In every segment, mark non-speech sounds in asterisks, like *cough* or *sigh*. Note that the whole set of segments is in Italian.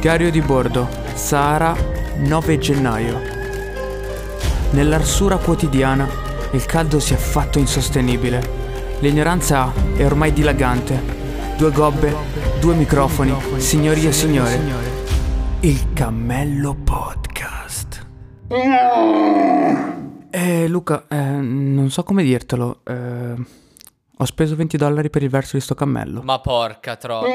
Diario di bordo, Sahara, 9 gennaio. Nell'arsura quotidiana il caldo si è fatto insostenibile. L'ignoranza è ormai dilagante. Due gobbe, due microfoni, signorie e signore. Il Cammello Podcast. Eh, Luca, eh, non so come dirtelo. eh, ho speso 20 dollari per il verso di sto cammello. Ma porca troppo.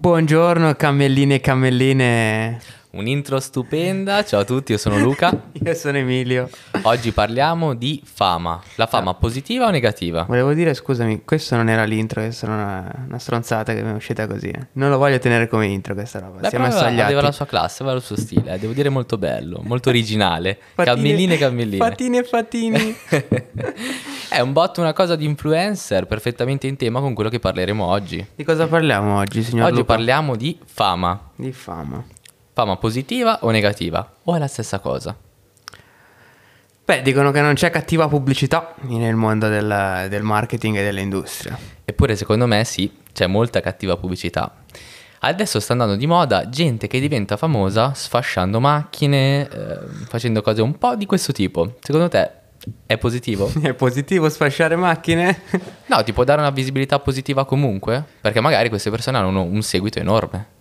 Buongiorno, cammelline e cammelline. Un'intro stupenda. Ciao a tutti, io sono Luca. *laughs* Io sono Emilio. Oggi parliamo di fama. La fama positiva o negativa? Volevo dire, scusami, questo non era l'intro, questa era una, una stronzata che mi è uscita così. eh. Non lo voglio tenere come intro questa roba. Beh, Siamo agli aveva la sua classe, aveva il suo stile. eh, Devo dire molto bello, molto originale. *laughs* Fatine- Cammelline cammelline. Fatine e fatini. *laughs* È un botto una cosa di influencer, perfettamente in tema con quello che parleremo oggi. di cosa parliamo oggi, signor Oggi Luca? parliamo di fama. Di fama. Fama positiva o negativa? O è la stessa cosa? Beh, dicono che non c'è cattiva pubblicità nel mondo del, del marketing e dell'industria. Eppure secondo me sì, c'è molta cattiva pubblicità. Adesso sta andando di moda gente che diventa famosa sfasciando macchine, eh, facendo cose un po' di questo tipo. Secondo te è positivo? *laughs* È positivo sfasciare macchine? *laughs* No, ti può dare una visibilità positiva comunque? Perché magari queste persone hanno un seguito enorme.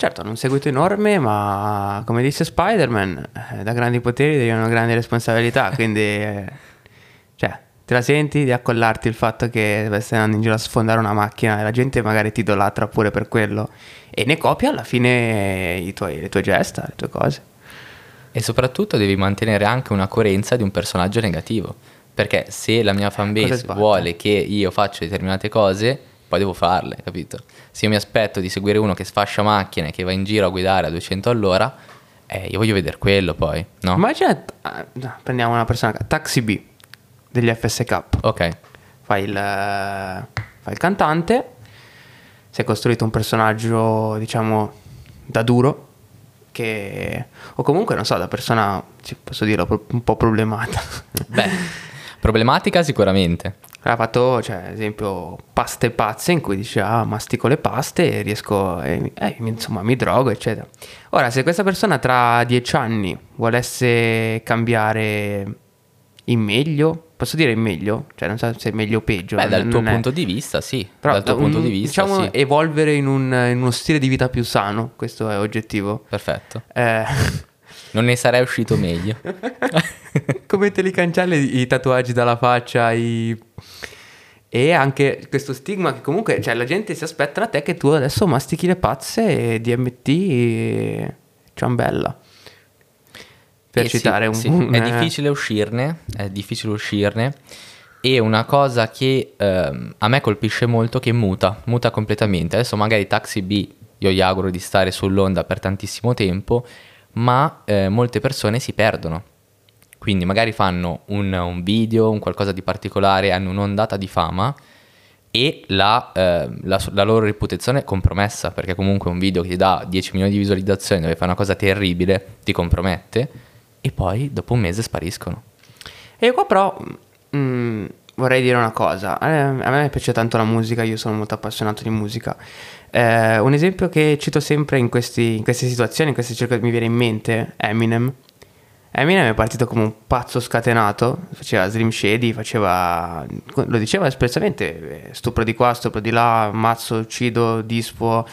Certo, hanno un seguito enorme, ma come disse Spider-Man, eh, da grandi poteri derivano grandi responsabilità, *laughs* quindi... eh, cioè, te la senti di accollarti il fatto che stai andando in giro a sfondare una macchina e la gente magari ti idolatra pure per quello e ne copia alla fine i tuoi- le tue gesta, le tue cose. E soprattutto devi mantenere anche una coerenza di un personaggio negativo. Perché se la mia fanbase vuole che io faccia determinate cose, poi devo farle, capito? Se io mi aspetto di seguire uno che sfascia macchine, che va in giro a guidare a 200 all'ora, eh, io voglio vedere quello poi, no? Immagina, ah, prendiamo una persona, Taxi B degli FSK, Ok, fai il, fai il cantante, si è costruito un personaggio, diciamo, da duro, che, o comunque, non so, da persona, posso dirlo, un po' problemata. beh, problematica sicuramente. Ha fatto, cioè, ad esempio, paste pazze in cui dice, ah, mastico le paste e riesco, eh, mi- insomma, mi drogo, eccetera. Ora, se questa persona tra dieci anni volesse cambiare in meglio, posso dire in meglio? Cioè, non so se è meglio o peggio. Beh, dal tuo è- punto di vista, sì. Però, dal tuo un- punto di vista, diciamo, sì. evolvere in, un- in uno stile di vita più sano, questo è oggettivo. Perfetto. Eh, Non ne sarei uscito meglio. *laughs* *laughs* come te li cancelli i tatuaggi dalla faccia, i... e anche questo stigma che comunque, cioè la gente si aspetta da te che tu adesso mastichi le pazze e DMT e ciambella. Per Eh sì, citare un... sì, un- È eh, difficile uscirne, è difficile uscirne. E una cosa che ehm, a me colpisce molto è che muta, muta completamente. Adesso magari Taxi B, io gli auguro di stare sull'onda per tantissimo tempo, ma eh, molte persone si perdono. Quindi magari fanno un, un video, un qualcosa di particolare, hanno un'ondata di fama e la, eh, la- la loro reputazione è compromessa, perché comunque un video che ti dà 10 milioni di visualizzazioni dove fai una cosa terribile ti compromette e poi dopo un mese spariscono. E qua però mm, vorrei dire una cosa, a me piace tanto la musica, io sono molto appassionato di musica. Eh, un esempio che cito sempre in, questi- in queste situazioni, in queste circostanze, mi viene in mente, Eminem. Eminem è partito come un pazzo scatenato, faceva Slim Shady, faceva, lo diceva espressamente, eh, stupro di qua, stupro di là, ammazzo, uccido, dispo,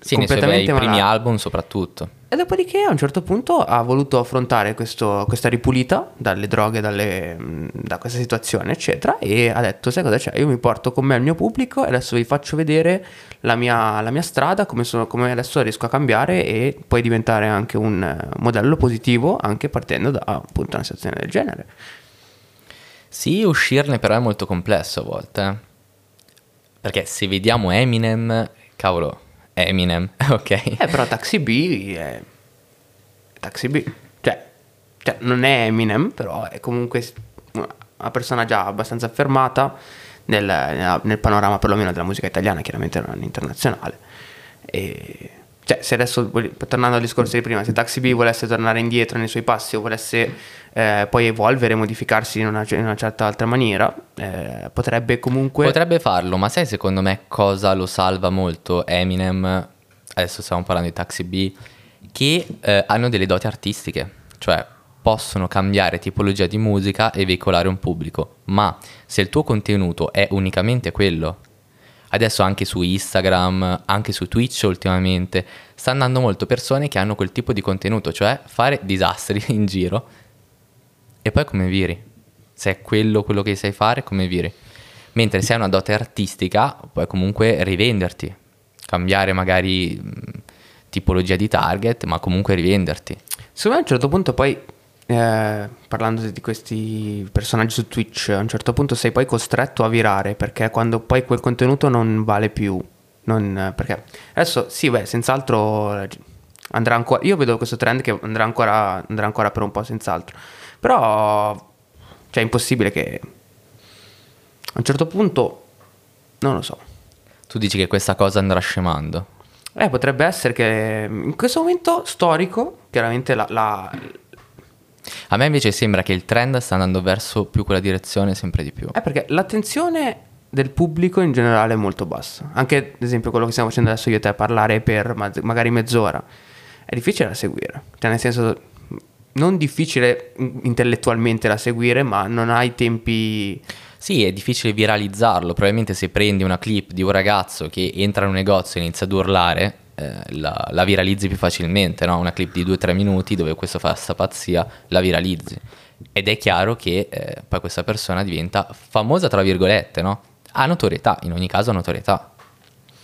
Sì, nei suoi bei primi album soprattutto. E dopodiché a un certo punto ha voluto affrontare questo- questa ripulita dalle droghe, dalle- da questa situazione, eccetera, e ha detto, sai cosa c'è? Io mi porto con me il mio pubblico e adesso vi faccio vedere la mia, la mia strada, come, sono- come adesso riesco a cambiare e poi diventare anche un eh, modello positivo, anche partendo da appunto una situazione del genere. Sì, uscirne però è molto complesso a volte. eh. Perché se vediamo Eminem, cavolo, Eminem, *laughs* ok. Eh, però Taxi B è... Taxi B, cioè, cioè, non è Eminem, però è comunque una persona già abbastanza affermata nel, nel panorama perlomeno della musica italiana, chiaramente non internazionale. E, cioè, se adesso, tornando al discorso di prima, se Taxi B volesse tornare indietro nei suoi passi o volesse eh, poi evolvere, modificarsi in una, in una certa altra maniera, eh, potrebbe comunque... Potrebbe farlo, ma sai secondo me cosa lo salva molto Eminem adesso stiamo parlando di Taxi B, che eh, hanno delle doti artistiche, cioè possono cambiare tipologia di musica e veicolare un pubblico, ma se il tuo contenuto è unicamente quello, adesso anche su Instagram, anche su Twitch ultimamente, sta andando molto persone che hanno quel tipo di contenuto, cioè fare disastri *laughs* in giro e poi come viri. Se è quello quello che sai fare, come viri. Mentre se hai una dote artistica, puoi comunque rivenderti, cambiare magari mh, tipologia di target, ma comunque rivenderti. Secondo me a un certo punto poi, eh, parlando di questi personaggi su Twitch, a un certo punto sei poi costretto a virare perché quando poi quel contenuto non vale più. Non, perché adesso sì, beh, senz'altro andrà ancora. Io vedo questo trend che andrà ancora, andrà ancora per un po', senz'altro. Però, cioè, è impossibile che a un certo punto, non lo so. Tu dici che questa cosa andrà scemando? Eh, potrebbe essere che in questo momento storico, chiaramente la, la, A me invece sembra che il trend sta andando verso più quella direzione sempre di più. È perché l'attenzione del pubblico in generale è molto bassa. Anche ad esempio quello che stiamo facendo adesso io e te, parlare per ma- magari mezz'ora, è difficile da seguire. Cioè nel senso, non difficile in- intellettualmente da seguire, ma non hai tempi... Sì, è difficile viralizzarlo. Probabilmente se prendi una clip di un ragazzo che entra in un negozio e inizia ad urlare, eh, la, la viralizzi più facilmente, no? Una clip di 2-3 minuti dove questo fa sta pazzia, la viralizzi. Ed è chiaro che eh, poi questa persona diventa famosa, tra virgolette, no? Ha notorietà, in ogni caso ha notorietà.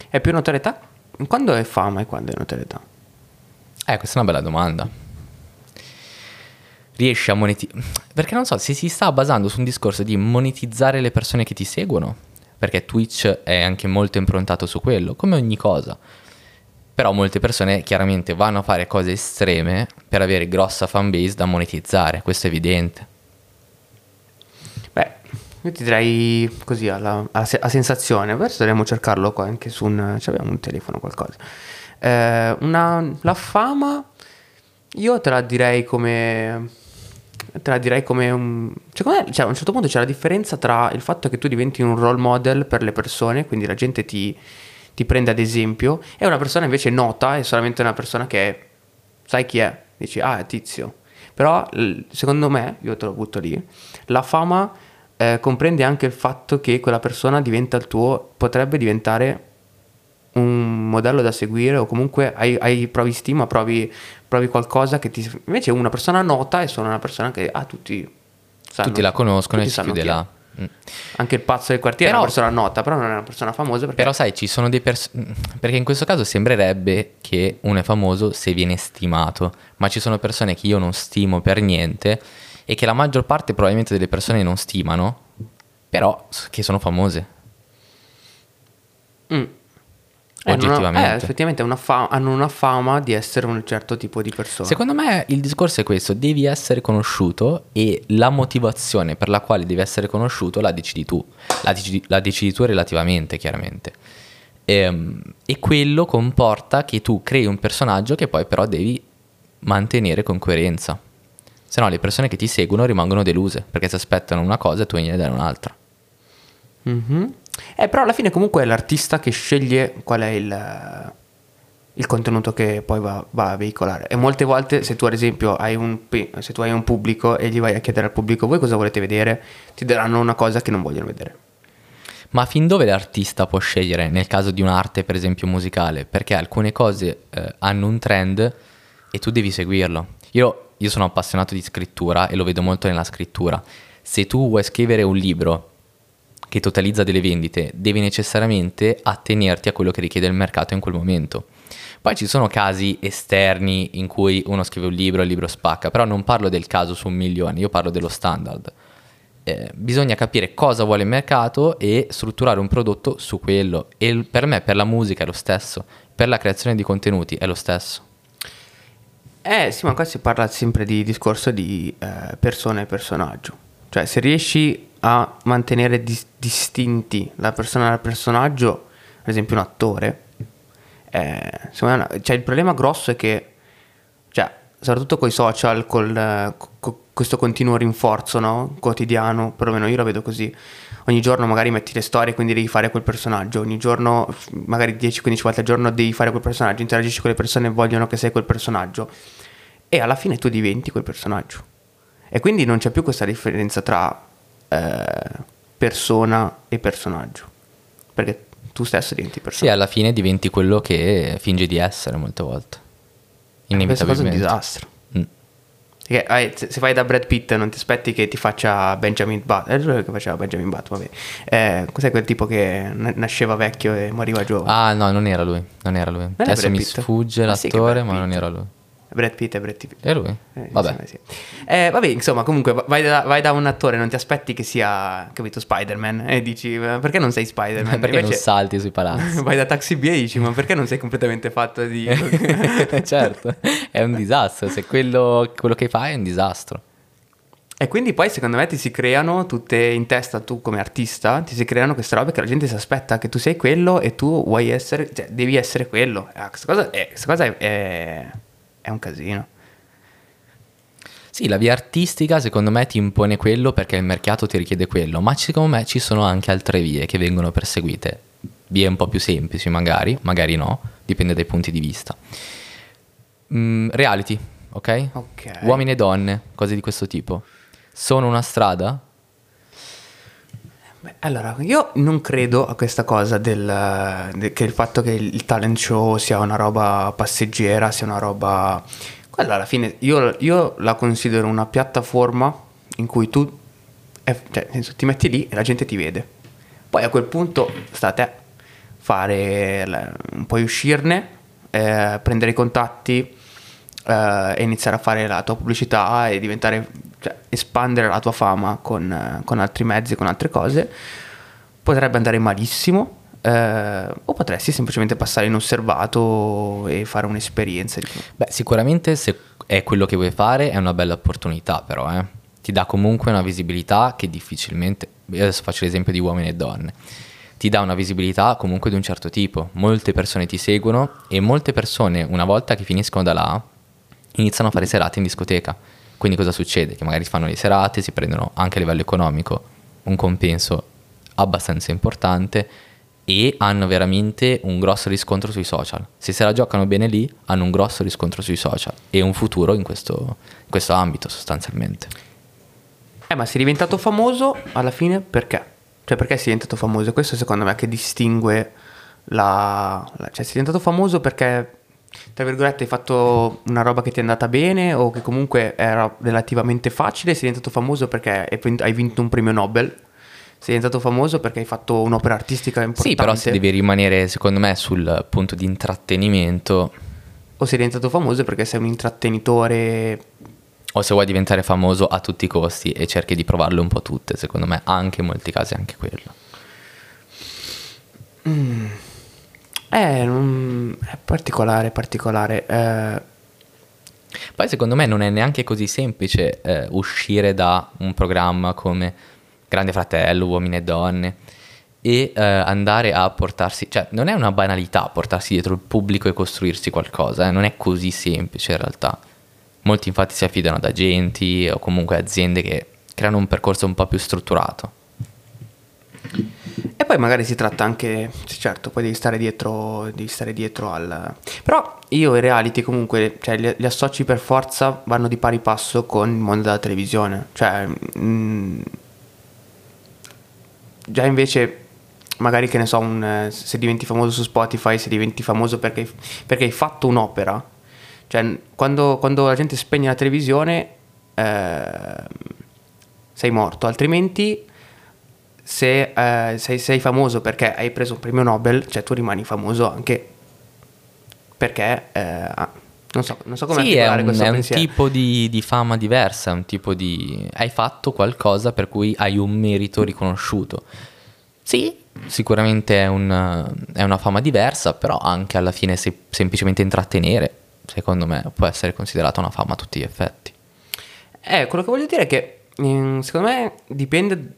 È più notorietà? Quando è fama e quando è notorietà? Eh, questa è una bella domanda. Riesci a monetizzare... Perché non so, se si sta basando su un discorso di monetizzare le persone che ti seguono, perché Twitch è anche molto improntato su quello, come ogni cosa. Però molte persone chiaramente vanno a fare cose estreme per avere grossa fanbase da monetizzare, questo è evidente. Beh, io ti direi così alla, alla se- a sensazione, adesso dovremmo cercarlo qua anche su un... Cioè abbiamo un telefono o qualcosa. Eh, una, la fama, io te la direi come... Te la direi come un... Secondo me, cioè, a un certo punto c'è la differenza tra il fatto che tu diventi un role model per le persone, quindi la gente ti, ti prende ad esempio, e una persona invece nota è solamente una persona che sai chi è, dici ah è tizio. Però secondo me, io te lo butto lì, la fama eh, comprende anche il fatto che quella persona diventa il tuo, potrebbe diventare un modello da seguire o comunque hai, hai provi stima, provi, provi qualcosa che ti... Invece una persona nota è solo una persona che ah, tutti sanno. Tutti la conoscono tutti e si chiude là. Mm. Anche il pazzo del quartiere Però- è una persona nota, però non è una persona famosa perché... Però sai, ci sono dei persone... Perché in questo caso sembrerebbe che uno è famoso se viene stimato, ma ci sono persone che io non stimo per niente e che la maggior parte probabilmente delle persone non stimano, però che sono famose. Mm. Eh, Oggettivamente. eh, effettivamente una fa- hanno una fama di essere un certo tipo di persona. Secondo me il discorso è questo, devi essere conosciuto e la motivazione per la quale devi essere conosciuto la decidi tu, la decidi, la decidi tu relativamente chiaramente. Ehm, E, quello comporta che tu crei un personaggio che poi però devi mantenere con coerenza. Se no le persone che ti seguono rimangono deluse perché si aspettano una cosa e tu gliene dai un'altra. Mhm. Eh, però alla fine comunque è l'artista che sceglie qual è il, il contenuto che poi va, va a veicolare. E molte volte se tu ad esempio hai un, se tu hai un pubblico e gli vai a chiedere al pubblico voi cosa volete vedere, ti daranno una cosa che non vogliono vedere. Ma fin dove l'artista può scegliere nel caso di un'arte, per esempio musicale? Perché alcune cose eh, hanno un trend e tu devi seguirlo. Io, io sono appassionato di scrittura e lo vedo molto nella scrittura. Se tu vuoi scrivere un libro che totalizza delle vendite, devi necessariamente attenerti a quello che richiede il mercato in quel momento. Poi ci sono casi esterni in cui uno scrive un libro e il libro spacca, però non parlo del caso su un milione, io parlo dello standard eh, bisogna capire cosa vuole il mercato e strutturare un prodotto su quello. E per me, per la musica è lo stesso, per la creazione di contenuti è lo stesso. Eh sì, ma qua si parla sempre di discorso di eh, persona e personaggio. Cioè se riesci a mantenere dis- distinti la persona dal personaggio, ad esempio un attore, eh, una- cioè il problema grosso è che, cioè, soprattutto con i social, col, co- co- questo continuo rinforzo, no? Quotidiano, perlomeno io lo vedo così. Ogni giorno magari metti le storie, quindi devi fare quel personaggio. Ogni giorno, magari 10-15 volte al giorno, devi fare quel personaggio. Interagisci con le persone e vogliono che sei quel personaggio. E alla fine tu diventi quel personaggio. E quindi non c'è più questa differenza tra eh, persona e personaggio. Perché tu stesso diventi Sì, personaggio. alla fine diventi quello che fingi di essere molte volte. Questa cosa è un Inevitabilmente. disastro. Mm. Perché, eh, se vai da Brad Pitt non ti aspetti che ti faccia Benjamin Button. È lui che faceva Benjamin Button, vabbè. Eh, cos'è quel tipo che nasceva vecchio e moriva giovane? Ah, no, non era lui. Non era lui. è Adesso mi sfugge Ah, sì, l'attore, ma non era lui. Brad Pitt è Brad Pitt. È lui? Eh, Vabbè. insomma, sì. Eh, vabbè, insomma, comunque vai da, vai da un attore, non ti aspetti che sia, capito, Spider-Man e dici, "Ma perché non sei Spider-Man? *laughs* Perché non Invece salti sui palazzi? *laughs* vai da Taxi B e dici, ma perché non sei completamente fatto di... *laughs* certo, è un disastro. Se quello, quello che fai è un disastro. E quindi poi secondo me ti si creano tutte in testa, tu come artista, ti si creano queste robe che la gente si aspetta che tu sei quello e tu vuoi essere, cioè devi essere quello. Eh, questa cosa, è, questa cosa è, è- è un casino. Sì, la via artistica secondo me ti impone quello perché il mercato ti richiede quello, ma secondo me ci sono anche altre vie che vengono perseguite. Vie un po' più semplici magari, magari no, dipende dai punti di vista. Mm, reality, ok? Ok. Uomini e donne, cose di questo tipo. Sono una strada? Allora, io non credo a questa cosa del, de- che il fatto che il talent show sia una roba passeggera, sia una roba... Quella alla fine io, io la considero una piattaforma in cui tu eh, cioè, senso, ti metti lì e la gente ti vede. Poi a quel punto sta a te fare, la- puoi uscirne, eh, prendere i contatti eh, e iniziare a fare la tua pubblicità e diventare, cioè, espandere la tua fama con, eh, con altri mezzi, con altre cose. Potrebbe andare malissimo. eh, o potresti semplicemente passare inosservato e fare un'esperienza. di- Beh, sicuramente se è quello che vuoi fare è una bella opportunità, però, eh. Ti dà comunque una visibilità che difficilmente. Io adesso faccio l'esempio di uomini e donne. Ti dà una visibilità comunque di un certo tipo. Molte persone ti seguono e molte persone, una volta che finiscono da là, iniziano a fare serate in discoteca. Quindi cosa succede? Che magari fanno le serate, si prendono anche a livello economico un compenso abbastanza importante e hanno veramente un grosso riscontro sui social. Se se la giocano bene lì, hanno un grosso riscontro sui social e un futuro in questo, in questo ambito sostanzialmente. Eh, ma sei diventato famoso alla fine perché? Cioè, perché sei diventato famoso? Questo secondo me che distingue la- Cioè, sei diventato famoso perché, tra virgolette, hai fatto una roba che ti è andata bene o che comunque era relativamente facile? Sei diventato famoso perché hai vin- hai vinto un premio Nobel? Sei diventato famoso perché hai fatto un'opera artistica importante? Sì, però se devi rimanere, secondo me, sul punto di intrattenimento O sei diventato famoso perché sei un intrattenitore... o se vuoi diventare famoso a tutti i costi e cerchi di provarle un po' tutte, secondo me anche in molti casi anche quello. Eh, non- è particolare, particolare. Eh, Poi secondo me non è neanche così semplice eh, uscire da un programma come Grande Fratello, Uomini e Donne e eh, andare a portarsi, cioè non è una banalità portarsi dietro il pubblico e costruirsi qualcosa, eh, non è così semplice in realtà. Molti infatti si affidano ad agenti o comunque aziende che creano un percorso un po' più strutturato. Poi magari si tratta anche, sì, certo, poi devi stare dietro, devi stare dietro al... Però io i reality comunque, cioè li, li associ per forza, vanno di pari passo con il mondo della televisione. Cioè, mm, già invece, magari che ne so, un, se diventi famoso su Spotify, se diventi famoso perché, perché hai fatto un'opera. Cioè, quando, quando la gente spegne la televisione, eh, sei morto, altrimenti se eh, sei, sei famoso perché hai preso un premio Nobel, cioè tu rimani famoso anche perché eh, ah, non so, non so come sì, è un, questo è un pensiero. tipo di, di fama diversa, è un tipo di... hai fatto qualcosa per cui hai un merito riconosciuto. Sì, sicuramente è, un- è una fama diversa, però anche alla fine se semplicemente intrattenere, secondo me, può essere considerata una fama a tutti gli effetti. Eh, quello che voglio dire è che mm, secondo me dipende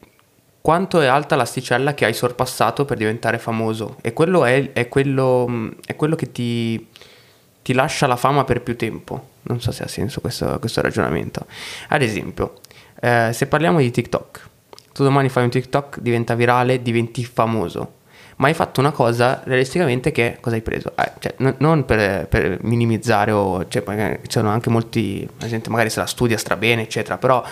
quanto è alta l'asticella che hai sorpassato per diventare famoso e quello è, è quello, mm, è quello che ti, ti lascia la fama per più tempo. non so se ha senso questo, questo ragionamento. Ad esempio, eh, se parliamo di TikTok, tu domani fai un TikTok, diventa virale, diventi famoso ma hai fatto una cosa realisticamente che cosa hai preso? Eh, cioè, n- non per, per, minimizzare o cioè, ci sono anche molti, la gente magari se la studia strabene eccetera, però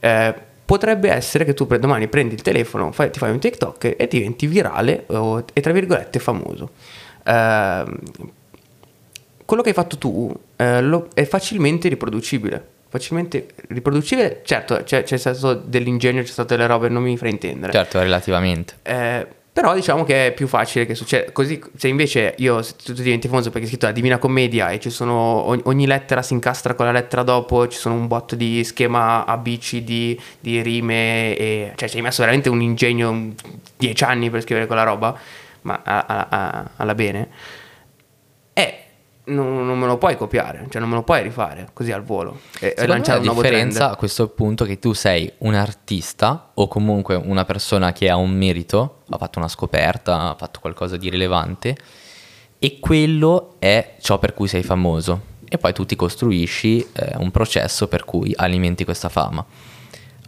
eh, potrebbe essere che tu per domani prendi il telefono, fai, ti fai un TikTok e diventi virale o, e tra virgolette famoso. Eh, quello che hai fatto tu eh, lo, è facilmente riproducibile facilmente riproducibile. Certo, c'è, c'è, stato dell'ingegno, c'è stato delle robe, non mi fraintendere. Certo, relativamente. Eh, però diciamo che è più facile che succeda. Così, se invece io, se tu diventi famoso perché hai scritto la Divina Commedia e ci sono, ogni, lettera si incastra con la lettera dopo, ci sono un botto di schema ABC di, di rime, e, cioè ci hai messo veramente un ingegno, dieci anni per scrivere quella roba, ma alla bene. Non, non, me lo puoi copiare, cioè non me lo puoi rifare così al volo. E, e lanciare la differenza trend. a questo punto è che tu sei un artista o comunque una persona che ha un merito, ha fatto una scoperta, ha fatto qualcosa di rilevante e quello è ciò per cui sei famoso. E poi tu ti costruisci eh, un processo per cui alimenti questa fama.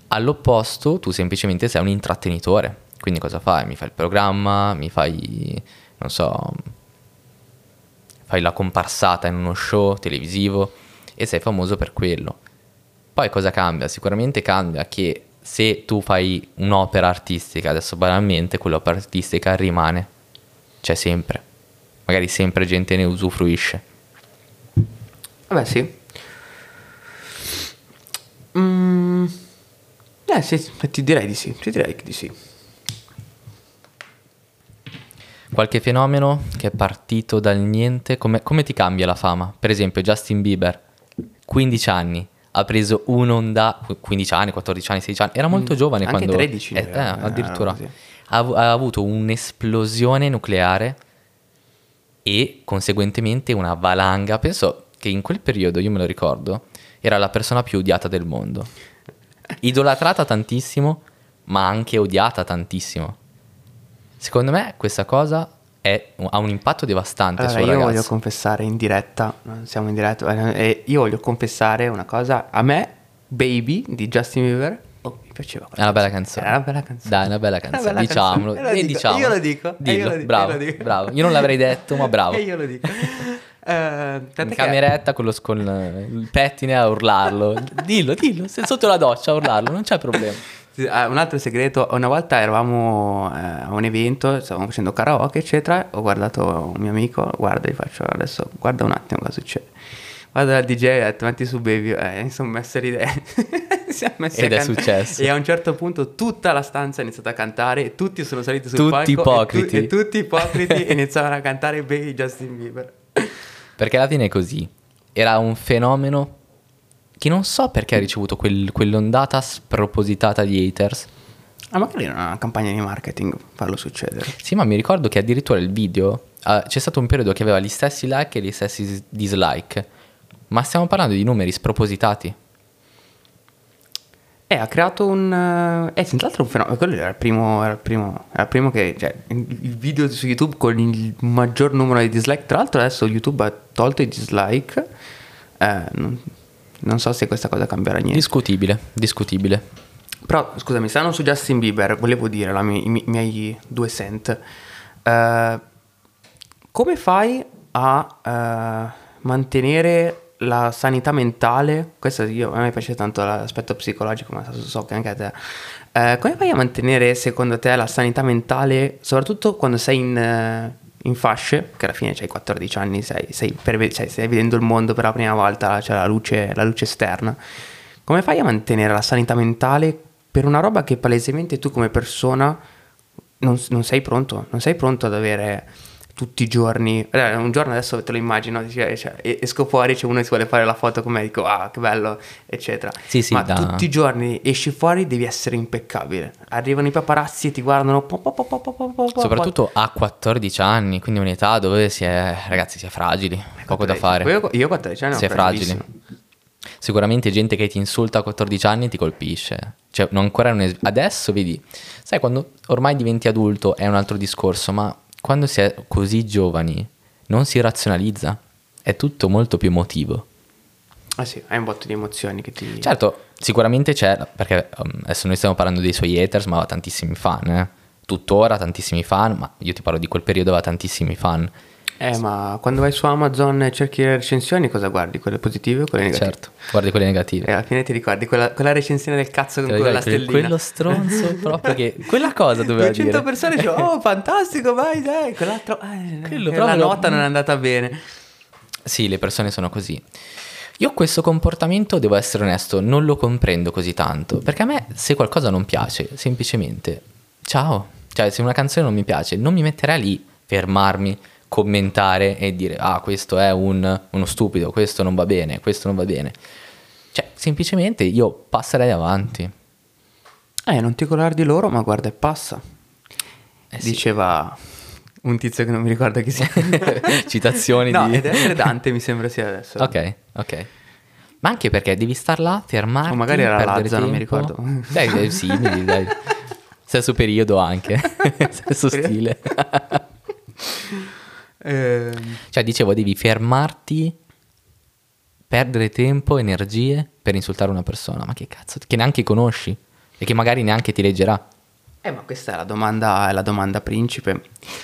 All'opposto, tu semplicemente sei un intrattenitore. Quindi cosa fai? Mi fai il programma, mi fai, non so, fai la comparsata in uno show televisivo e sei famoso per quello. Poi cosa cambia? Sicuramente cambia che se tu fai un'opera artistica, adesso banalmente quell'opera artistica rimane, c'è sempre, magari sempre gente ne usufruisce. Vabbè sì. Mm, eh sì, ti direi di sì, ti direi di sì. Qualche fenomeno che è partito dal niente, come, come ti cambia la fama? Per esempio Justin Bieber, 15 anni, ha preso un'onda, 15 anni, 14 anni, 16 anni, era molto mm, giovane Anche quando... 13. Eh, eh, addirittura. Ha, ha, avuto un'esplosione nucleare e conseguentemente una valanga. Penso che in quel periodo, io me lo ricordo, era la persona più odiata del mondo. Idolatrata tantissimo, ma anche odiata tantissimo. Secondo me questa cosa è, ha un impatto devastante allora, io ragazzo. voglio confessare in diretta, siamo in diretta, eh, io voglio confessare una cosa, a me Baby di Justin Bieber Oh, mi piaceva. È una bella canzone. È una bella canzone. Dai, è una bella canzone. Una bella diciamolo. Canzone. E diciamo. Io lo dico. Dillo. Io lo dico. Bravo, io lo dico. bravo. Io non l'avrei detto, ma bravo. e *laughs* io lo dico. Uh, *laughs* in cameretta con, lo, con il pettine a urlarlo. *laughs* dillo, dillo. Sotto la doccia a urlarlo, non c'è problema. Ah, un altro segreto, una volta eravamo eh, a un evento, stavamo facendo karaoke, eccetera. Ho guardato un mio amico, guarda, gli faccio adesso, guarda un attimo cosa succede. Guarda il DJ e ha detto, metti su baby, eh, mi sono messo a ridere. *laughs* Ed è successo. E a un certo punto tutta la stanza ha iniziato a cantare e tutti sono saliti sul tutti palco. Ipocriti. E, tu, e tutti ipocriti *laughs* iniziavano a cantare Baby Justin Bieber. Perché alla fine è così. Era un fenomeno che non so perché ha ricevuto quel, quell'ondata spropositata di haters. Ah, magari era una campagna di marketing farlo succedere. Sì, ma mi ricordo che addirittura il video uh, c'è stato un periodo che aveva gli stessi like e gli stessi dislike. Ma stiamo parlando di numeri spropositati. Eh, ha creato un... Eh, senz'altro un fenomeno. Quello era il primo, era il primo, era il primo che... Cioè, il video su YouTube con il maggior numero di dislike. Tra l'altro adesso YouTube ha tolto i dislike. Eh, non, non so se questa cosa cambierà niente. Discutibile, discutibile. Però scusami, stanno su Justin Bieber, volevo dire la mia, i, miei due cent. Uh, come fai a uh, mantenere la sanità mentale? Questo io, a me piace tanto l'aspetto psicologico, ma so che anche a te. Uh, come fai a mantenere secondo te la sanità mentale, soprattutto quando sei in in fasce, che alla fine hai 14 anni, sei, sei, per, cioè, stai vedendo il mondo per la prima volta, c'è la luce, la luce esterna. Come fai a mantenere la sanità mentale per una roba che palesemente tu come persona non, non sei pronto, non sei pronto ad avere tutti i giorni. Eh, un giorno adesso te lo immagino, cioè, esco fuori, c'è uno che si vuole fare la foto con me, dico ah che bello, eccetera. Sì, sì, Ma da... tutti i giorni esci fuori, devi essere impeccabile. Arrivano i paparazzi e ti guardano. Po, po, po, Soprattutto a 14 anni, quindi un'età dove si è, ragazzi, si è fragili, poco da fare. Io, io 14 anni si è fragili. Sicuramente gente che ti insulta a 14 anni ti colpisce. Cioè, non ancora un es- adesso vedi, sai, quando ormai diventi adulto è un altro discorso, ma quando si è così giovani non si razionalizza, è tutto molto più emotivo. Ah sì, hai un botto di emozioni che ti... Certo, sicuramente c'è, perché um, adesso noi stiamo parlando dei suoi haters, ma aveva tantissimi fan, eh. Tuttora tantissimi fan, ma io ti parlo di quel periodo, aveva tantissimi fan. Eh, ma quando vai su Amazon e cerchi le recensioni, cosa guardi? Quelle positive o quelle negative? Certo, guardi quelle negative. E alla fine ti ricordi quella, quella recensione del cazzo con quella stellina. Quello stronzo proprio che... *laughs* Quella cosa doveva 200 dire. persone dicono, oh fantastico, vai dai, quell'altro... Eh, Quello la proprio- nota non è andata bene. Sì, le persone sono così. Io questo comportamento, devo essere onesto, non lo comprendo così tanto. Perché a me, se qualcosa non piace, semplicemente, ciao. Cioè, se una canzone non mi piace, non mi metterei lì, fermarmi, commentare e dire, ah, questo è un- uno stupido, questo non va bene, questo non va bene. Cioè, semplicemente io passerei avanti. Eh, non ti colare di loro, ma guarda e passa. Eh sì. Diceva un tizio che non mi ricordo chi sia. *laughs* Citazioni no, di... ed essere Dante mi sembra sia adesso. Ok, ok. Ma anche perché devi star là, fermarti, O magari era Lazza, non mi tempo. ricordo. Dai, simili, dai. Stesso *laughs* periodo anche, stesso stile. *laughs* Ehm, Cioè, dicevo, devi fermarti, perdere tempo, energie per insultare una persona. Ma che cazzo, che neanche conosci e che magari neanche ti leggerà. Eh, ma questa è la domanda, è la domanda principe.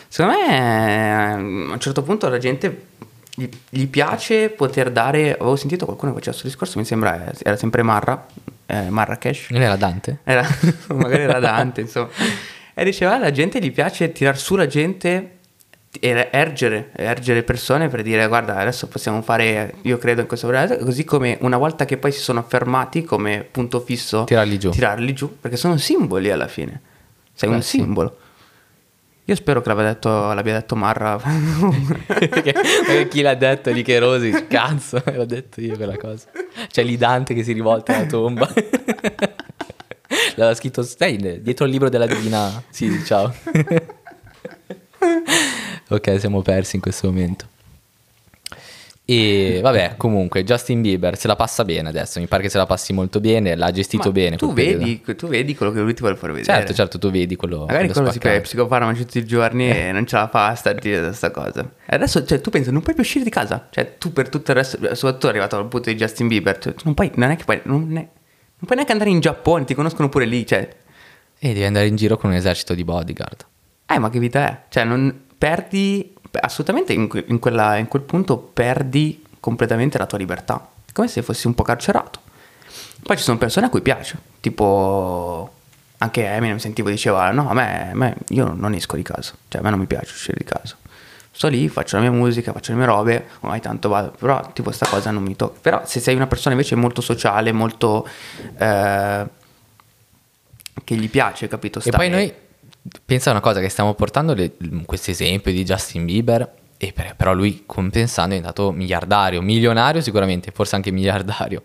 Secondo me, eh, a un certo punto la gente gli, gli piace poter dare. Avevo sentito qualcuno che faceva questo discorso, mi sembra era sempre Marra, eh, Marrakesh. Non era Dante? Era, *laughs* magari era Dante, insomma. E diceva, alla gente gli piace tirar su la gente ergere, ergere persone per dire, guarda, adesso possiamo fare, io credo in questo progetto, così come una volta che poi si sono affermati come punto fisso, Tirarli giù. tirarli giù, perché sono simboli alla fine. Sei Beh, un sì. simbolo. Io spero che l'abbia detto, l'abbia detto Marra. *laughs* Perché- perché chi l'ha detto di che Rosi? Cazzo, *laughs* l'ho detto io quella cosa. C'è lì Dante che si rivolta alla tomba. *laughs* L'aveva scritto, stai dietro il libro della Divina. Sì, ciao. Ok, siamo persi in questo momento. E vabbè, comunque, Justin Bieber se la passa bene adesso. Mi pare che se la passi molto bene, l'ha gestito Ma bene. Tu vedi, tu vedi quello che lui ti vuole far vedere. Certo, certo, tu vedi quello. Magari quello quello si prende psicofarmaci tutti i giorni e non ce la fa a stare dire questa cosa. E adesso, cioè, tu pensi, non puoi più uscire di casa. Cioè, tu per tutto il resto, soprattutto arrivato al punto di Justin Bieber, cioè, non puoi, non è che puoi, non, è- non puoi neanche andare in Giappone, ti conoscono pure lì, cioè. E devi andare in giro con un esercito di bodyguard. Eh, ma che vita è? Cioè, non perdi, assolutamente in, que- in quella- in quel punto perdi completamente la tua libertà. Come se fossi un po' carcerato. Poi ci sono persone a cui piace, tipo anche Eminem sentivo diceva no, a me, a me- io non esco di casa, cioè a me non mi piace uscire di casa. Sto lì, faccio la mia musica, faccio le mie robe, ormai tanto vado, però tipo sta cosa non mi tocca. Però se sei una persona invece molto sociale, molto... eh, che gli piace, capito? E Stare- poi noi, pensa a una cosa, che stiamo portando questo esempio di Justin Bieber, per- però lui compensando è diventato miliardario, milionario sicuramente, forse anche miliardario,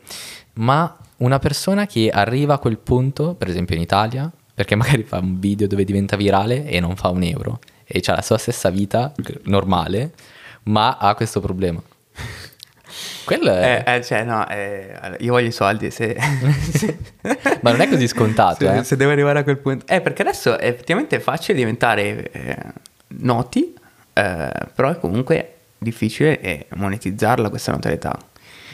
ma una persona che arriva a quel punto, per esempio in Italia, perché magari fa un video dove diventa virale e non fa un euro, e ha la sua stessa vita normale, ma ha questo problema. Quello è... Eh, eh, cioè, no, eh, io voglio i soldi. *laughs* Se, Ma non è così scontato, se, eh. se devo arrivare a quel punto. Eh, perché adesso effettivamente è facile diventare eh, noti, però è comunque difficile monetizzarla questa notorietà.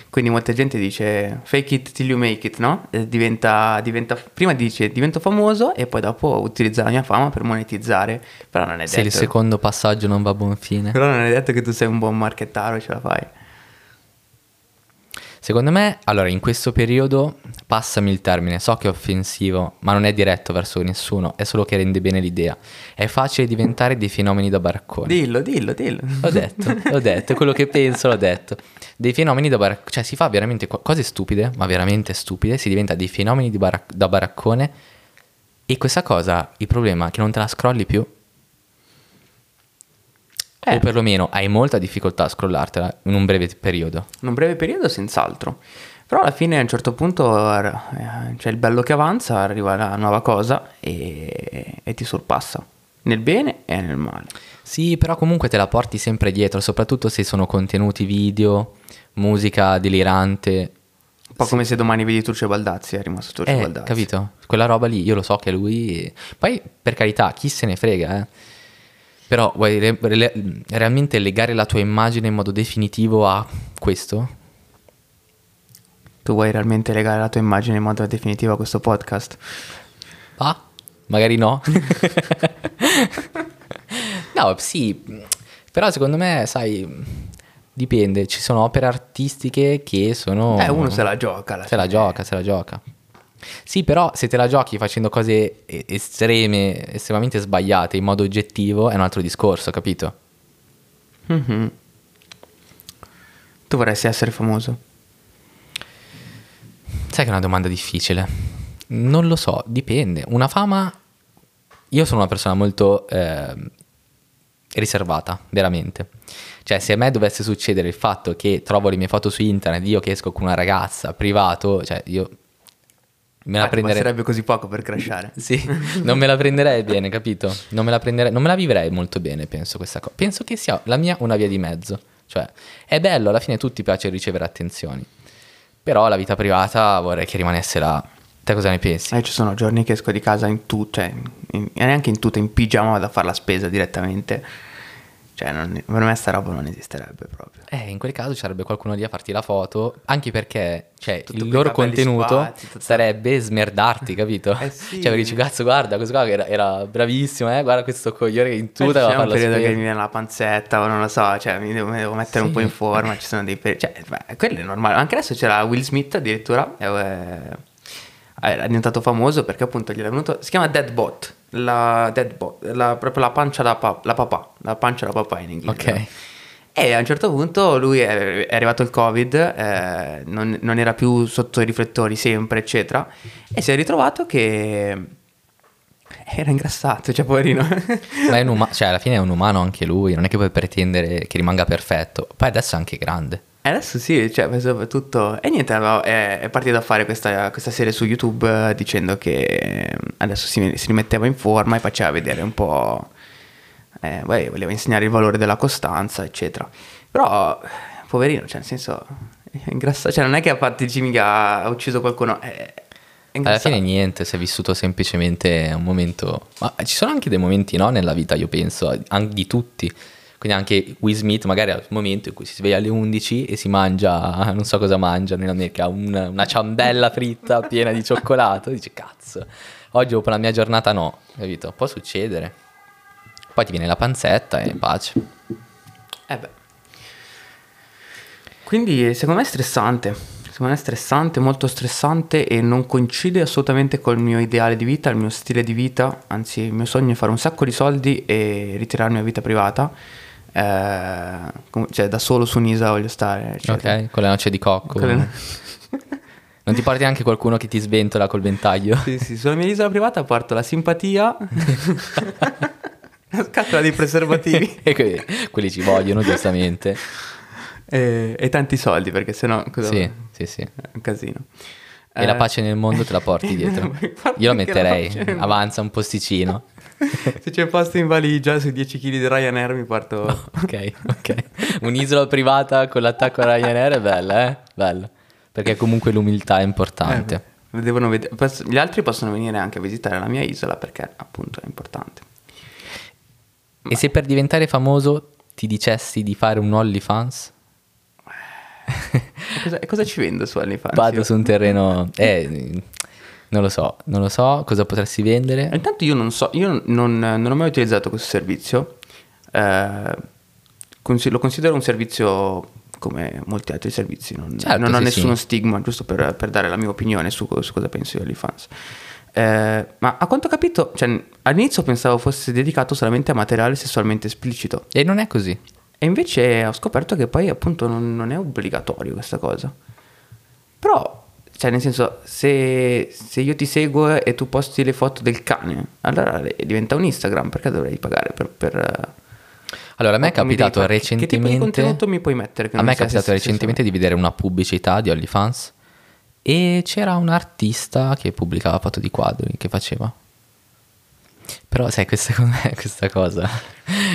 Quindi molta gente dice fake it till you make it, no? Diventa, diventa- prima dice divento famoso e poi dopo utilizza la mia fama per monetizzare. Però non è Se il detto, secondo passaggio non va a buon fine. però non è detto che tu sei un buon marchettaro e ce la fai. Secondo me, allora, in questo periodo, passami il termine, so che è offensivo, ma non è diretto verso nessuno, è solo che rende bene l'idea. È facile diventare dei fenomeni da baraccone. Dillo, dillo, dillo. L'ho detto, l'ho detto, quello che penso l'ho detto. Dei fenomeni da baraccone, cioè si fa veramente co- cose stupide, ma veramente stupide, si diventa dei fenomeni di barac- da baraccone e questa cosa, il problema è che non te la scrolli più. Eh. O perlomeno hai molta difficoltà a scrollartela in un breve periodo. In un breve periodo senz'altro. Però alla fine a un certo punto eh, c'è il bello che avanza, arriva la nuova cosa e, e ti sorpassa. Nel bene e nel male. Sì, però comunque te la porti sempre dietro, soprattutto se sono contenuti video, musica delirante. Un po' come se domani vedi Turcio Baldazzi, è rimasto Turcio Eh, Baldazzi. capito? Quella roba lì, io lo so che lui... Poi, per carità, chi se ne frega, eh. Però vuoi re- re- realmente legare la tua immagine in modo definitivo a questo? Tu vuoi realmente legare la tua immagine in modo definitivo a questo podcast? Ah, magari no. *laughs* no, sì, però secondo me, sai, dipende. Ci sono opere artistiche che sono... Eh, uno se la gioca. alla Se la fine. gioca, se la gioca. Sì, però se te la giochi facendo cose estreme, estremamente sbagliate in modo oggettivo è un altro discorso, capito? Mhm. Tu vorresti essere famoso? Sai che è una domanda difficile. Non lo so, dipende. Una fama... Io sono una persona molto ehm, riservata, veramente. Cioè, se a me dovesse succedere il fatto che trovo le mie foto su internet, io che esco con una ragazza, privato, cioè io me la Ah, prenderei... basterebbe così poco per crashare. *laughs* Sì, non me la prenderei bene, capito? Non me la prenderei, non me la vivrei molto bene, penso questa cosa. Penso che sia la mia una via di mezzo. Cioè, è bello, alla fine a tutti piace ricevere attenzioni. Però la vita privata vorrei che rimanesse là. Te cosa ne pensi? Eh, ci sono giorni che esco di casa in tutto, cioè in- neanche in tutto, in pigiama vado a fare la spesa direttamente. Cioè, non- per me sta roba non esisterebbe proprio. Eh, in quel caso ci sarebbe qualcuno lì a farti la foto, anche perché cioè, Tutto il loro contenuto tutto- sarebbe smerdarti, capito? *laughs* Eh sì. Cioè, dici, cazzo, guarda, questo qua era, era bravissimo, eh? guarda questo coglione che in Poi tuta c'è va a un la che mi viene la panzetta o non lo so, cioè mi devo, mi devo mettere un Sì. po' in forma, ci sono dei periodi, cioè beh, quello è normale. Anche adesso c'era Will Smith addirittura, è, eh, è diventato famoso perché appunto gli è venuto, si chiama Deadbot, la Deadbot, la, proprio la pancia da pa- la papà, la pancia da papà in inglese. Ok. E a un certo punto lui è, è arrivato il covid, eh, non, non era più sotto i riflettori sempre, eccetera, e si è ritrovato che era ingrassato, cioè poverino. Ma è un umano, cioè alla fine è un umano anche lui, non è che puoi pretendere che rimanga perfetto. Poi adesso è anche grande. Adesso sì, cioè, penso tutto. E niente, aveva- è, è partito a fare questa, questa serie su YouTube eh, dicendo che eh, adesso si, si rimetteva in forma e faceva vedere un po'. eh, beh, voleva insegnare il valore della costanza, eccetera. Però, poverino, cioè, nel senso. È ingrassato, cioè, non è che a parte Jimmy ha ucciso qualcuno. È, Alla fine niente, si è vissuto semplicemente un momento... Ma ci sono anche dei momenti, no, nella vita, io penso, anche di tutti. Quindi anche Will Smith magari un momento in cui si sveglia alle 11 e si mangia, *laughs* non so cosa mangia nell'America, un- una ciambella fritta piena di cioccolato. Dice, cazzo, oggi dopo la mia giornata no, capito? Può succedere. Poi ti viene la panzetta e pace. Eh beh. Quindi secondo me è stressante. Secondo me è stressante, molto stressante e non coincide assolutamente col mio ideale di vita, il mio stile di vita. Anzi, il mio sogno è fare un sacco di soldi e ritirarmi a vita privata. Eh, cioè, da solo su un'isola voglio stare. eccetera. Ok, con le noce di cocco. Le- *laughs* Non ti porti anche qualcuno che ti sventola col ventaglio? Sì, sì, sulla mia isola privata porto la simpatia, *laughs* la scatola di preservativi *laughs* e que- quelli ci vogliono, giustamente. e, e tanti soldi perché sennò cosa Sì, sì, sì. è un casino. E la Eh, pace nel mondo te la porti dietro. Io la metterei, mondo. avanza un posticino. *laughs* Se c'è posto in valigia sui 10 kg di Ryanair mi porto... *laughs* Ok, ok. Un'isola privata con l'attacco a Ryanair è bella, eh? Bella. Perché comunque l'umiltà è importante. Eh, posso- Gli altri possono venire anche a visitare la mia isola perché appunto è importante. E se per diventare famoso ti dicessi di fare un OnlyFans? E cosa, cosa ci vendo su OnlyFans? Vado Io- su un terreno... Eh, non lo so, non lo so cosa potresti vendere. Intanto io non so, io non, non ho mai utilizzato questo servizio. Eh, lo considero un servizio come molti altri servizi. Non, Certo, non ho sì, nessuno sì. stigma, giusto per, per dare la mia opinione su, su cosa penso di OnlyFans. Eh, ma a quanto ho capito, cioè, all'inizio pensavo fosse dedicato solamente a materiale sessualmente esplicito. E non è così. E invece ho scoperto che poi appunto non, non è obbligatorio questa cosa. Però, cioè nel senso, se, se io ti seguo e tu posti le foto del cane, allora diventa un Instagram, perché dovrei pagare per... per Allora, a me è capitato fare- Che tipo di recentemente... contenuto mi puoi mettere? A me è capitato recentemente di vedere una pubblicità di OnlyFans e c'era un artista che pubblicava foto di quadri che faceva. Però sai, questa, questa cosa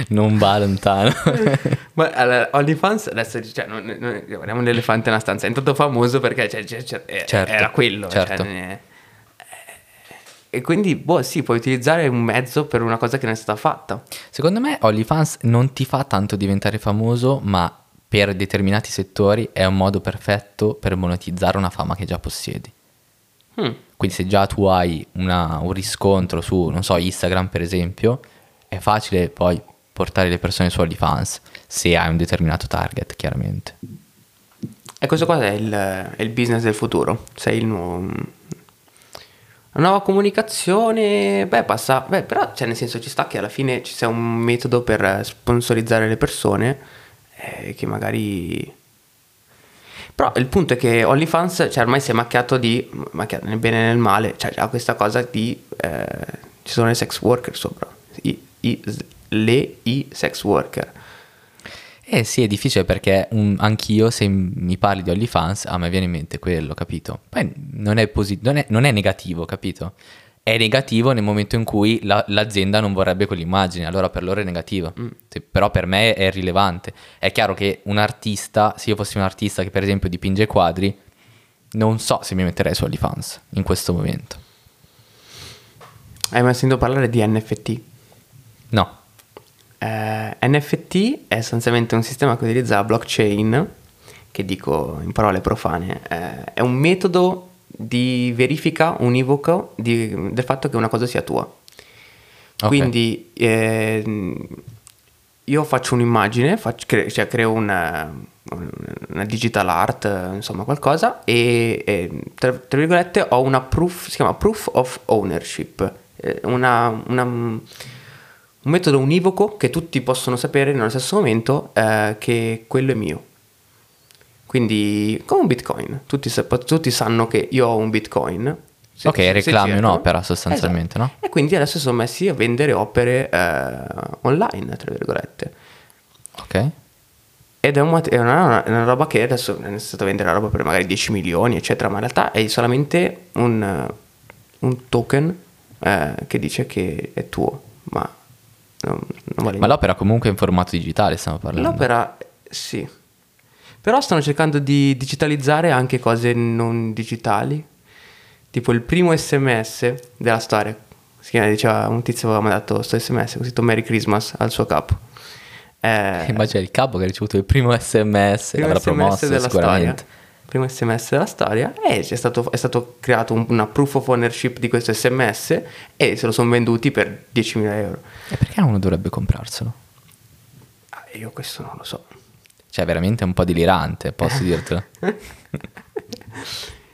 non va lontano. *laughs* Ma allora, OnlyFans adesso cioè, non, non, guardiamo un elefante nella stanza, è entrato famoso perché cioè, cioè, cioè, eh, Certo, era quello. cioè, certo. eh, e quindi, boh, sì, puoi utilizzare un mezzo per una cosa che non è stata fatta. Secondo me OnlyFans non ti fa tanto diventare famoso, ma per determinati settori è un modo perfetto per monetizzare una fama che già possiedi. Mm. Quindi se già tu hai una- un riscontro su, non so, Instagram per esempio, è facile poi portare le persone su OnlyFans, se hai un determinato target, chiaramente. E questo qua è il, è il business del futuro. Sei il nuovo. La nuova comunicazione, beh, passa, beh, però, cioè, nel senso, ci sta che alla fine ci sia un metodo per sponsorizzare le persone eh, che magari. Però il punto è che OnlyFans, cioè, ormai si è macchiato di, macchiato nel bene e nel male, cioè, ha questa cosa di, eh, ci sono le sex worker sopra, I- i- le i sex worker. Eh sì, è difficile perché un- anch'io se mi parli di OnlyFans a me viene in mente quello, capito? Poi non è, posi- non è, non è negativo, capito? È negativo nel momento in cui la- l'azienda non vorrebbe quell'immagine, allora per loro è negativo. Se- però per me è rilevante. È chiaro che un artista, se io fossi un artista che per esempio dipinge quadri, non so se mi metterei su OnlyFans in questo momento. Hai mai sentito parlare di NFT? No. Eh, NFT è sostanzialmente un sistema che utilizza la blockchain, che dico in parole profane, eh, è un metodo di verifica univoco di- del fatto che una cosa sia tua. Ok. Quindi ehm, io faccio un'immagine, faccio- cre- cioè creo una, una digital art, eh, insomma qualcosa, e, e, tra, tra virgolette ho una proof, si chiama proof of ownership, eh, una- una- un metodo univoco che tutti possono sapere nello stesso momento eh, che quello è mio. Quindi come un bitcoin, tutti, tutti sanno che io ho un bitcoin. Se- Ok, se reclami un'opera sostanzialmente, Esatto. no? E quindi adesso sono messi a vendere opere eh, online, tra virgolette. Ok. Ed è, un è una, è una roba che adesso è iniziato a vendere la roba per magari 10 milioni, eccetera, ma in realtà è solamente un, un token eh, che dice che è tuo, ma non, non vale Ma l'opera comunque è in formato digitale, stiamo parlando. L'opera, sì. Però stanno cercando di digitalizzare anche cose non digitali. Tipo il primo sms della storia. Si chiama, diceva, un tizio aveva mandato questo sms, scritto Merry Christmas al suo capo. Eh, Immagina il capo che ha ricevuto il primo sms, primo l'avrà SMS promosso della sicuramente. storia. Primo sms della storia e c'è stato, è stato creato un- una proof of ownership di questo sms e se lo sono venduti per 10.000 euro. E perché uno dovrebbe comprarselo? Ah, io questo non lo so. Cioè, veramente un po' delirante, posso dirtelo. *laughs*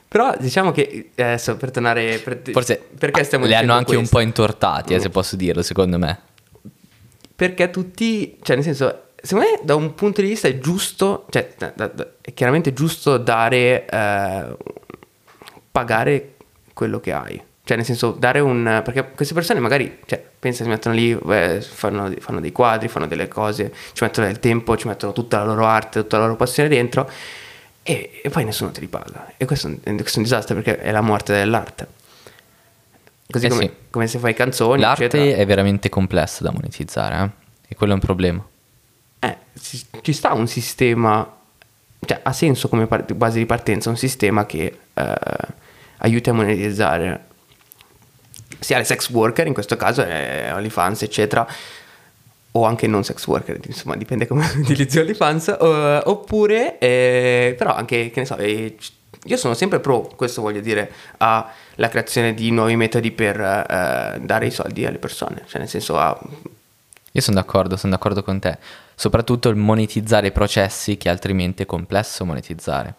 Però diciamo che eh, adesso per tornare per- Forse perché stiamo li hanno anche un questo? po' intortati, eh, se posso dirlo, secondo me. Perché tutti, cioè nel senso, secondo me da un punto di vista è giusto, cioè da- da- è chiaramente giusto dare, eh, pagare quello che hai. Cioè nel senso dare un, perché queste persone magari, cioè, pensa si mettono lì, eh, fanno, fanno dei quadri, fanno delle cose, ci mettono del tempo, ci mettono tutta la loro arte, tutta la loro passione dentro e, e poi nessuno te li paga. E questo, è un- questo è un disastro perché è la morte dell'arte. Così Eh come, sì. come se fai canzoni, L'arte eccetera. è veramente complessa da monetizzare, eh? E quello è un problema. Eh, ci, ci sta un sistema, cioè ha senso come par- base di partenza, un sistema che eh, aiuti a monetizzare sia le sex worker, in questo caso eh, OnlyFans, eccetera, o anche non sex worker, insomma dipende come *laughs* utilizzi OnlyFans, eh, oppure eh, però anche, che ne so, eh, io sono sempre pro, questo voglio dire, alla creazione di nuovi metodi per eh, dare i soldi alle persone, cioè nel senso a Io sono d'accordo, sono d'accordo con te. Soprattutto il monetizzare i processi che altrimenti è complesso monetizzare.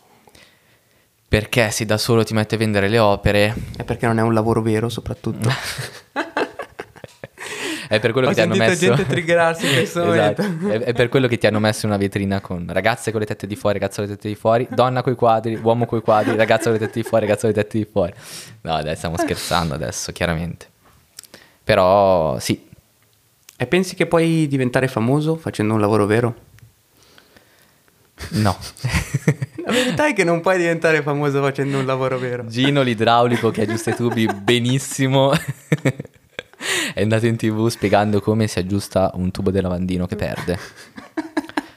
Perché se da solo ti metti a vendere le opere, è perché non è un lavoro vero soprattutto. *laughs* è per quello Ho che ti hanno messo... gente triggerarsi in questo *laughs* Esatto. È, è per quello che ti hanno messo in una vetrina con ragazze con le tette di fuori, ragazze con le tette di fuori, donna coi quadri, uomo coi quadri, ragazza con le tette di fuori, ragazza con le tette di fuori. No, dai, stiamo scherzando adesso, chiaramente. Però sì, E pensi che puoi diventare famoso facendo un lavoro vero? no. *laughs* La verità è che non puoi diventare famoso facendo un lavoro vero. Gino l'idraulico che aggiusta i tubi *laughs* benissimo. È andato in tv spiegando come si aggiusta un tubo del lavandino che perde.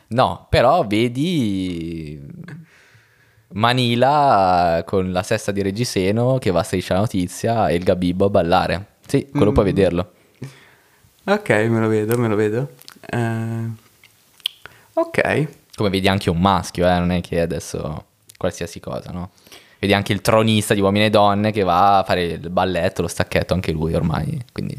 No, però vedi Manila con la sesta di Reggiseno che va a striscia la notizia e il Gabibbo a ballare. Sì, quello puoi vederlo. Ok, me lo vedo, me lo vedo. Eh, ok. Come vedi anche un maschio, eh, non è che adesso qualsiasi cosa, no? Vedi anche il tronista di uomini e donne che va a fare il balletto, lo stacchetto, anche lui ormai, quindi...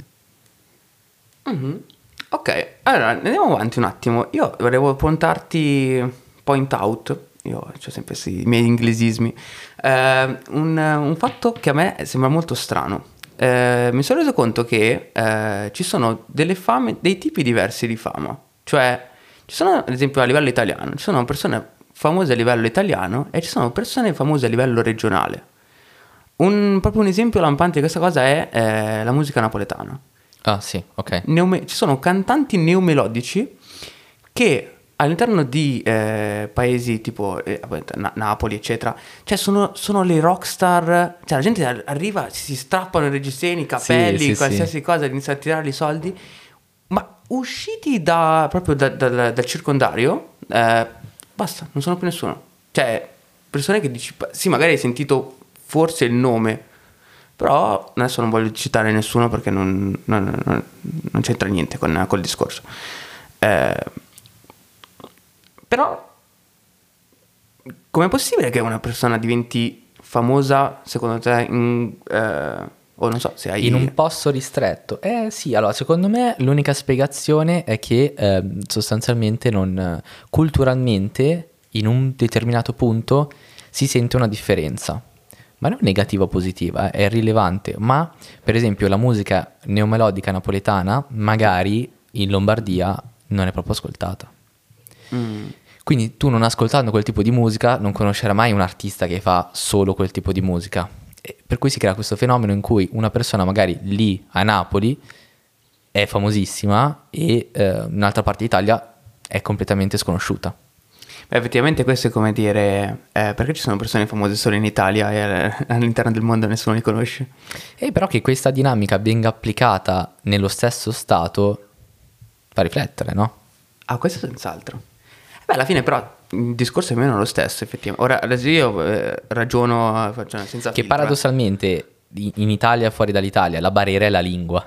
Mhm. Ok, allora andiamo avanti un attimo. Io volevo puntarti point out. Io ho sempre questi miei inglesismi. Eh, un, un fatto che a me sembra molto strano. Eh, mi sono reso conto che eh, ci sono delle fame, dei tipi diversi di fama. Cioè, ci sono, ad esempio, a livello italiano, ci sono persone famose a livello italiano e ci sono persone famose a livello regionale. Un, proprio un esempio lampante di questa cosa è eh, la musica napoletana. Ah sì, ok. Neome- ci sono cantanti neomelodici che all'interno di eh, paesi tipo eh, Na- Napoli, eccetera, cioè sono, sono le rockstar, cioè la gente ar- arriva, si strappano i reggiseni, i capelli, sì, sì. qualsiasi cosa, inizia a tirare i soldi, ma usciti da, proprio da- dal- dal circondario, eh, basta, non sono più nessuno. Cioè, persone che dici, sì, magari hai sentito forse il nome, però adesso non voglio citare nessuno perché non, non- non- non c'entra niente con, col discorso. Eh, però, com'è possibile che una persona diventi famosa, secondo te, in, eh, o non so, se hai... In un posto ristretto? Eh sì, allora secondo me l'unica spiegazione è che ehm, sostanzialmente non, culturalmente in un determinato punto si sente una differenza. Ma non negativa o positiva, eh, è rilevante. Ma per esempio la musica neomelodica napoletana magari in Lombardia non è proprio ascoltata. Mm. Quindi tu non ascoltando quel tipo di musica non conoscerai mai un artista che fa solo quel tipo di musica. E per cui si crea questo fenomeno in cui una persona magari lì a Napoli è famosissima e eh, un'altra parte d'Italia è completamente sconosciuta. Beh, effettivamente questo è come dire, eh, perché ci sono persone famose solo in Italia e eh, *laughs* all'interno del mondo nessuno li conosce? E però che questa dinamica venga applicata nello stesso stato fa riflettere, no? Ah, questo senz'altro. Beh, alla fine però il discorso è meno lo stesso, effettivamente. Ora, adesso io eh, ragiono faccio, senza Che filtro, eh. paradossalmente i- in Italia fuori dall'Italia la barriera è la lingua.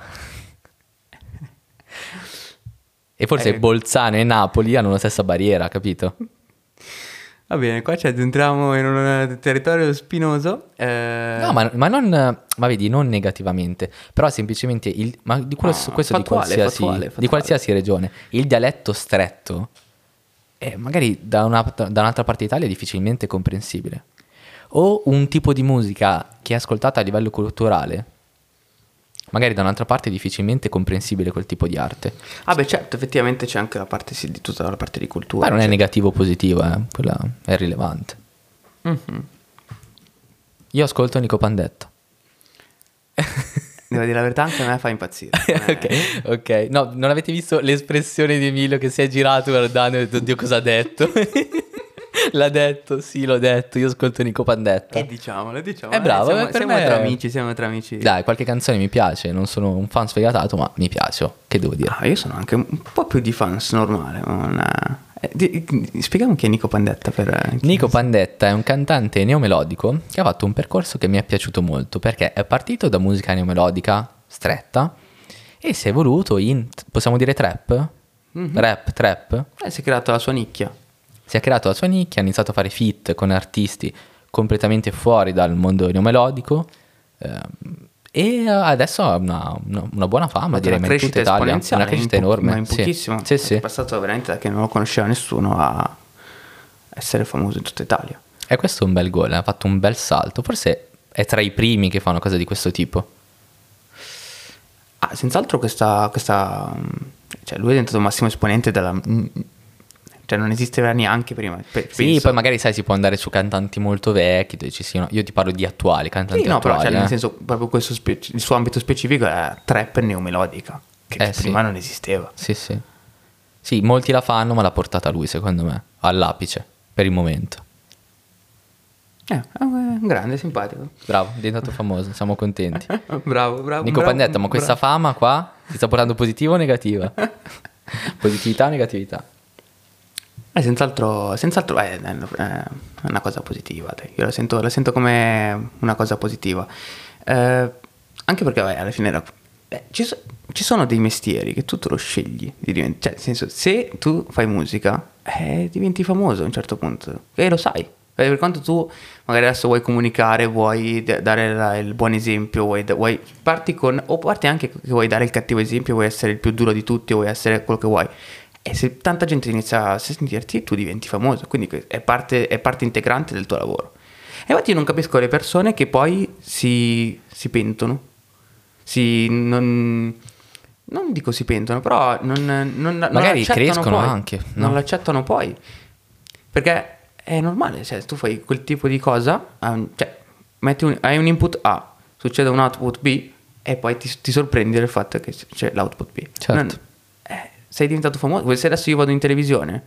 e forse Eh. Bolzano e Napoli hanno la stessa barriera, capito? Va bene, qua ci addentriamo in un territorio spinoso. eh, No, ma, ma non, ma vedi, non negativamente, però semplicemente il, ma di quello, No, questo di, fattuale, qualsiasi, fattuale, di fattuale. qualsiasi regione, il dialetto stretto è magari da, una- da un'altra parte d'Italia è difficilmente comprensibile. O un tipo di musica che è ascoltata a livello culturale, magari da un'altra parte è difficilmente comprensibile quel tipo di arte. Ah, beh, certo, effettivamente c'è anche la parte sì, di tutta la parte di cultura. Ma non è cioè- negativo o positivo, eh, quella è rilevante. Mhm. Io ascolto Nico Pandetta. *laughs* Devo dire la verità, anche a me fa impazzire. Eh, *laughs* ok, ok. No, non avete visto l'espressione di Emilio che si è girato guardando e ha detto, Oddio cosa ha detto? *laughs* L'ha detto, sì, l'ho detto, io ascolto Nico Pandetta. E diciamolo, diciamo. È bravo, siamo, eh, per siamo me- tra amici, siamo tra amici. Dai, qualche canzone mi piace, non sono un fan sfegatato, ma mi piace, che devo dire? Ah, io sono anche un po' più di fans normale. ma non è- eh, spieghiamo chi è Nico Pandetta per... eh, Nico Pandetta è un cantante neomelodico che ha fatto un percorso che mi è piaciuto molto perché è partito da musica neomelodica stretta e si è evoluto in, possiamo dire trap? Rap, trap? Eh, si è creato la sua nicchia. Si è creato la sua nicchia, ha iniziato a fare feat con artisti completamente fuori dal mondo neomelodico ehm, e adesso ha una, una- una buona fama, Una direi, ma in tutta Italia. Una crescita in po- enorme. Ma in pochissimo. Sì, sì. È passato veramente da che non lo conosceva nessuno a essere famoso in tutta Italia. E questo è un bel gol, ha fatto un bel salto. Forse è tra i primi che fanno cose di questo tipo. Ah, senz'altro questa, questa... mm, Cioè, lui è diventato massimo esponente della... Cioè, non esisteva neanche prima. pe- Sì, penso. poi magari sai, si può andare su cantanti molto vecchi. dove ci siano- Io ti parlo di attuali, cantanti Sì, no, però attuali. cioè, nel eh. senso, proprio questo spe- il suo ambito specifico è trap neomelodica, che Eh, sì. prima non esisteva. Sì, sì. Sì, molti la fanno, ma l'ha portata lui, secondo me, all'apice, per il momento. Eh, è un grande, simpatico. Bravo, è diventato famoso, siamo contenti. *laughs* bravo, bravo. Nico bravo, Pandetta, ma questa bravo. fama qua ti sta portando positiva o negativa? *laughs* Positività o negatività? Eh, senz'altro, senz'altro eh, è una cosa positiva, dai. io la sento, la sento come una cosa positiva. Eh, anche perché vabbè, alla fine era- beh, ci, so- ci sono dei mestieri che tu te lo scegli cioè nel senso se tu fai musica eh, diventi famoso a un certo punto. E lo sai. Per quanto tu magari adesso vuoi comunicare, vuoi dare il buon esempio, vuoi, vuoi- parti con, o parti anche che vuoi dare il cattivo esempio, vuoi essere il più duro di tutti, vuoi essere quello che vuoi. E se tanta gente inizia a sentirti, tu diventi famoso, quindi è parte, è parte integrante del tuo lavoro. E infatti io non capisco le persone che poi si, si pentono, si, non, non dico si pentono, però non, non, non Magari crescono poi. anche, Non no? l'accettano poi. Perché è normale, cioè tu fai quel tipo di cosa, un- cioè metti un- hai un input A, succede un output B e poi ti, ti sorprendi del fatto che c'è l'output B. Certo. Eh, sei diventato famoso, se adesso io vado in televisione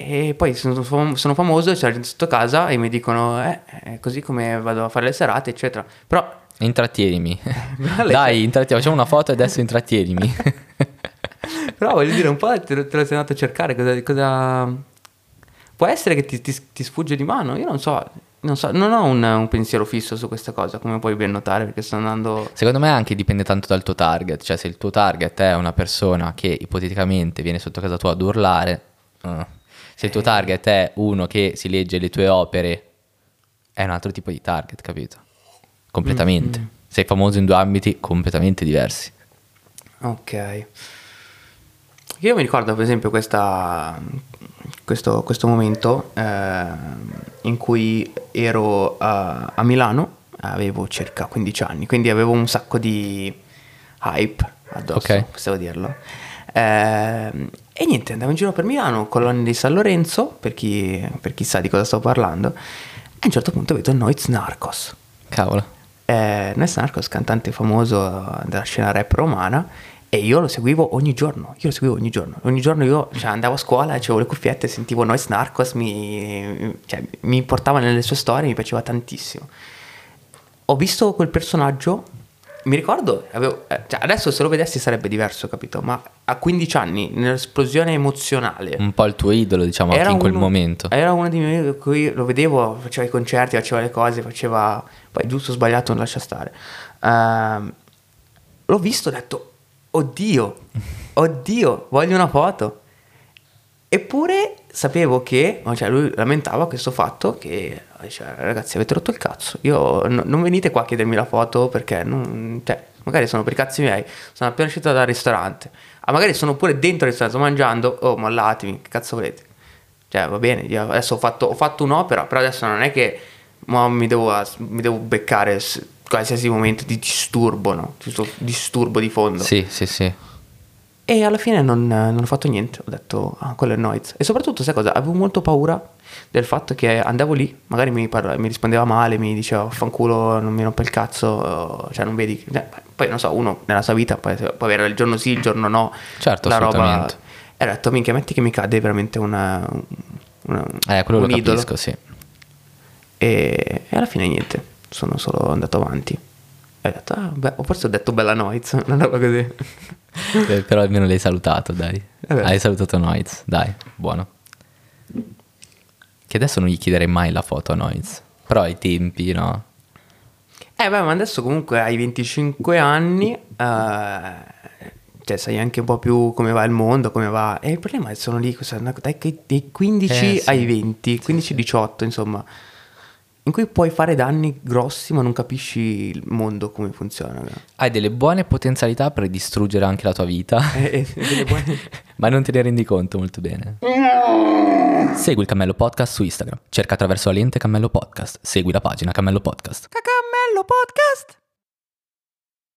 e poi sono, fam- sono famoso, c'è la gente sotto casa e mi dicono, eh, è così come vado a fare le serate, eccetera. Però Intrattienimi. *laughs* Dai, intrattieni- facciamo una foto e adesso intrattienimi. *laughs* Però voglio dire, un po' te lo, te lo sei andato a cercare, cosa... cosa- Può essere che ti, ti- ti sfugge di mano, io non so, non, so, non ho un, un pensiero fisso su questa cosa, come puoi ben notare, perché sto andando... Secondo me anche dipende tanto dal tuo target, cioè se il tuo target è una persona che ipoteticamente viene sotto casa tua ad urlare, eh. se il tuo target è uno che si legge le tue opere, è un altro tipo di target, capito? Completamente. Sei famoso in due ambiti completamente diversi. Ok. Io mi ricordo per esempio questa, questo, questo momento eh, in cui ero a, a Milano, avevo circa 15 anni, quindi avevo un sacco di hype addosso, Ok. possiamo dirlo. Eh, e niente, andavo in giro per Milano, colonne di San Lorenzo, per chi, per chi sa di cosa sto parlando, e a un certo punto vedo Noiz Narcos. Cavolo. Eh, Noiz Narcos, cantante famoso della scena rap romana, e io lo seguivo ogni giorno, io lo seguivo ogni giorno, ogni giorno io cioè, andavo a scuola, avevo le cuffiette, sentivo Noiz Narcos, mi, cioè, mi portava nelle sue storie, mi piaceva tantissimo. Ho visto quel personaggio, mi ricordo, avevo- eh, cioè, adesso se lo vedessi sarebbe diverso, capito? Ma a 15 anni, nell'esplosione emozionale, Un po' il tuo idolo, diciamo, anche in quel uno- momento. Era uno dei miei cui lo vedevo, faceva i concerti, faceva le cose, faceva... Poi giusto o sbagliato non lascia stare. Ehm, l'ho visto ho detto, oddio, oddio, voglio una foto. Eppure sapevo che, cioè lui lamentava questo fatto che, diceva, ragazzi avete rotto il cazzo, io no- non venite qua a chiedermi la foto perché non, cioè, magari sono per i cazzi miei, sono appena uscito dal ristorante, ah, magari sono pure dentro il ristorante, sto mangiando, oh mollatemi, che cazzo volete? Cioè va bene, io adesso ho fatto, ho fatto un'opera, però adesso non è che mi, devo, mi devo beccare qualsiasi momento di disturbo, no? Disturbo di fondo. Sì, sì, sì. E alla fine non, non ho fatto niente, ho detto, ah, quello è Noiz. E soprattutto, sai cosa? Avevo molto paura del fatto che andavo lì, magari mi, parla- mi rispondeva male, mi diceva, fanculo, non mi rompe il cazzo, cioè non vedi... cioè, poi non so, uno nella sua vita può, può avere il giorno sì, il giorno no, Certo, la roba... E ho detto, minchia, metti che mi cade veramente una... una Eh, quello un lo idolo. capisco, sì. E, e alla fine niente, sono solo andato avanti. E ho detto, ah, beh, forse ho detto bella Noiz, una roba così. Eh, Però almeno l'hai salutato, dai. Vabbè. Hai salutato Noiz, dai, buono. Che adesso non gli chiederei mai la foto a Noiz. Però ai tempi, no? Eh beh, ma adesso comunque hai 25 anni, eh, cioè sai anche un po' più come va il mondo, come va... E il problema è che sono lì, cosa- dai, dai 15 Eh, sì. ai 20, 15-18 insomma, in cui puoi fare danni grossi ma non capisci il mondo come funziona. Hai delle buone potenzialità per distruggere anche la tua vita, E- e delle buone- *laughs* ma non te ne rendi conto molto bene. Segui il Cammello Podcast su Instagram. Cerca attraverso la lente Cammello Podcast. Segui la pagina Cammello Podcast. Cacammello Podcast!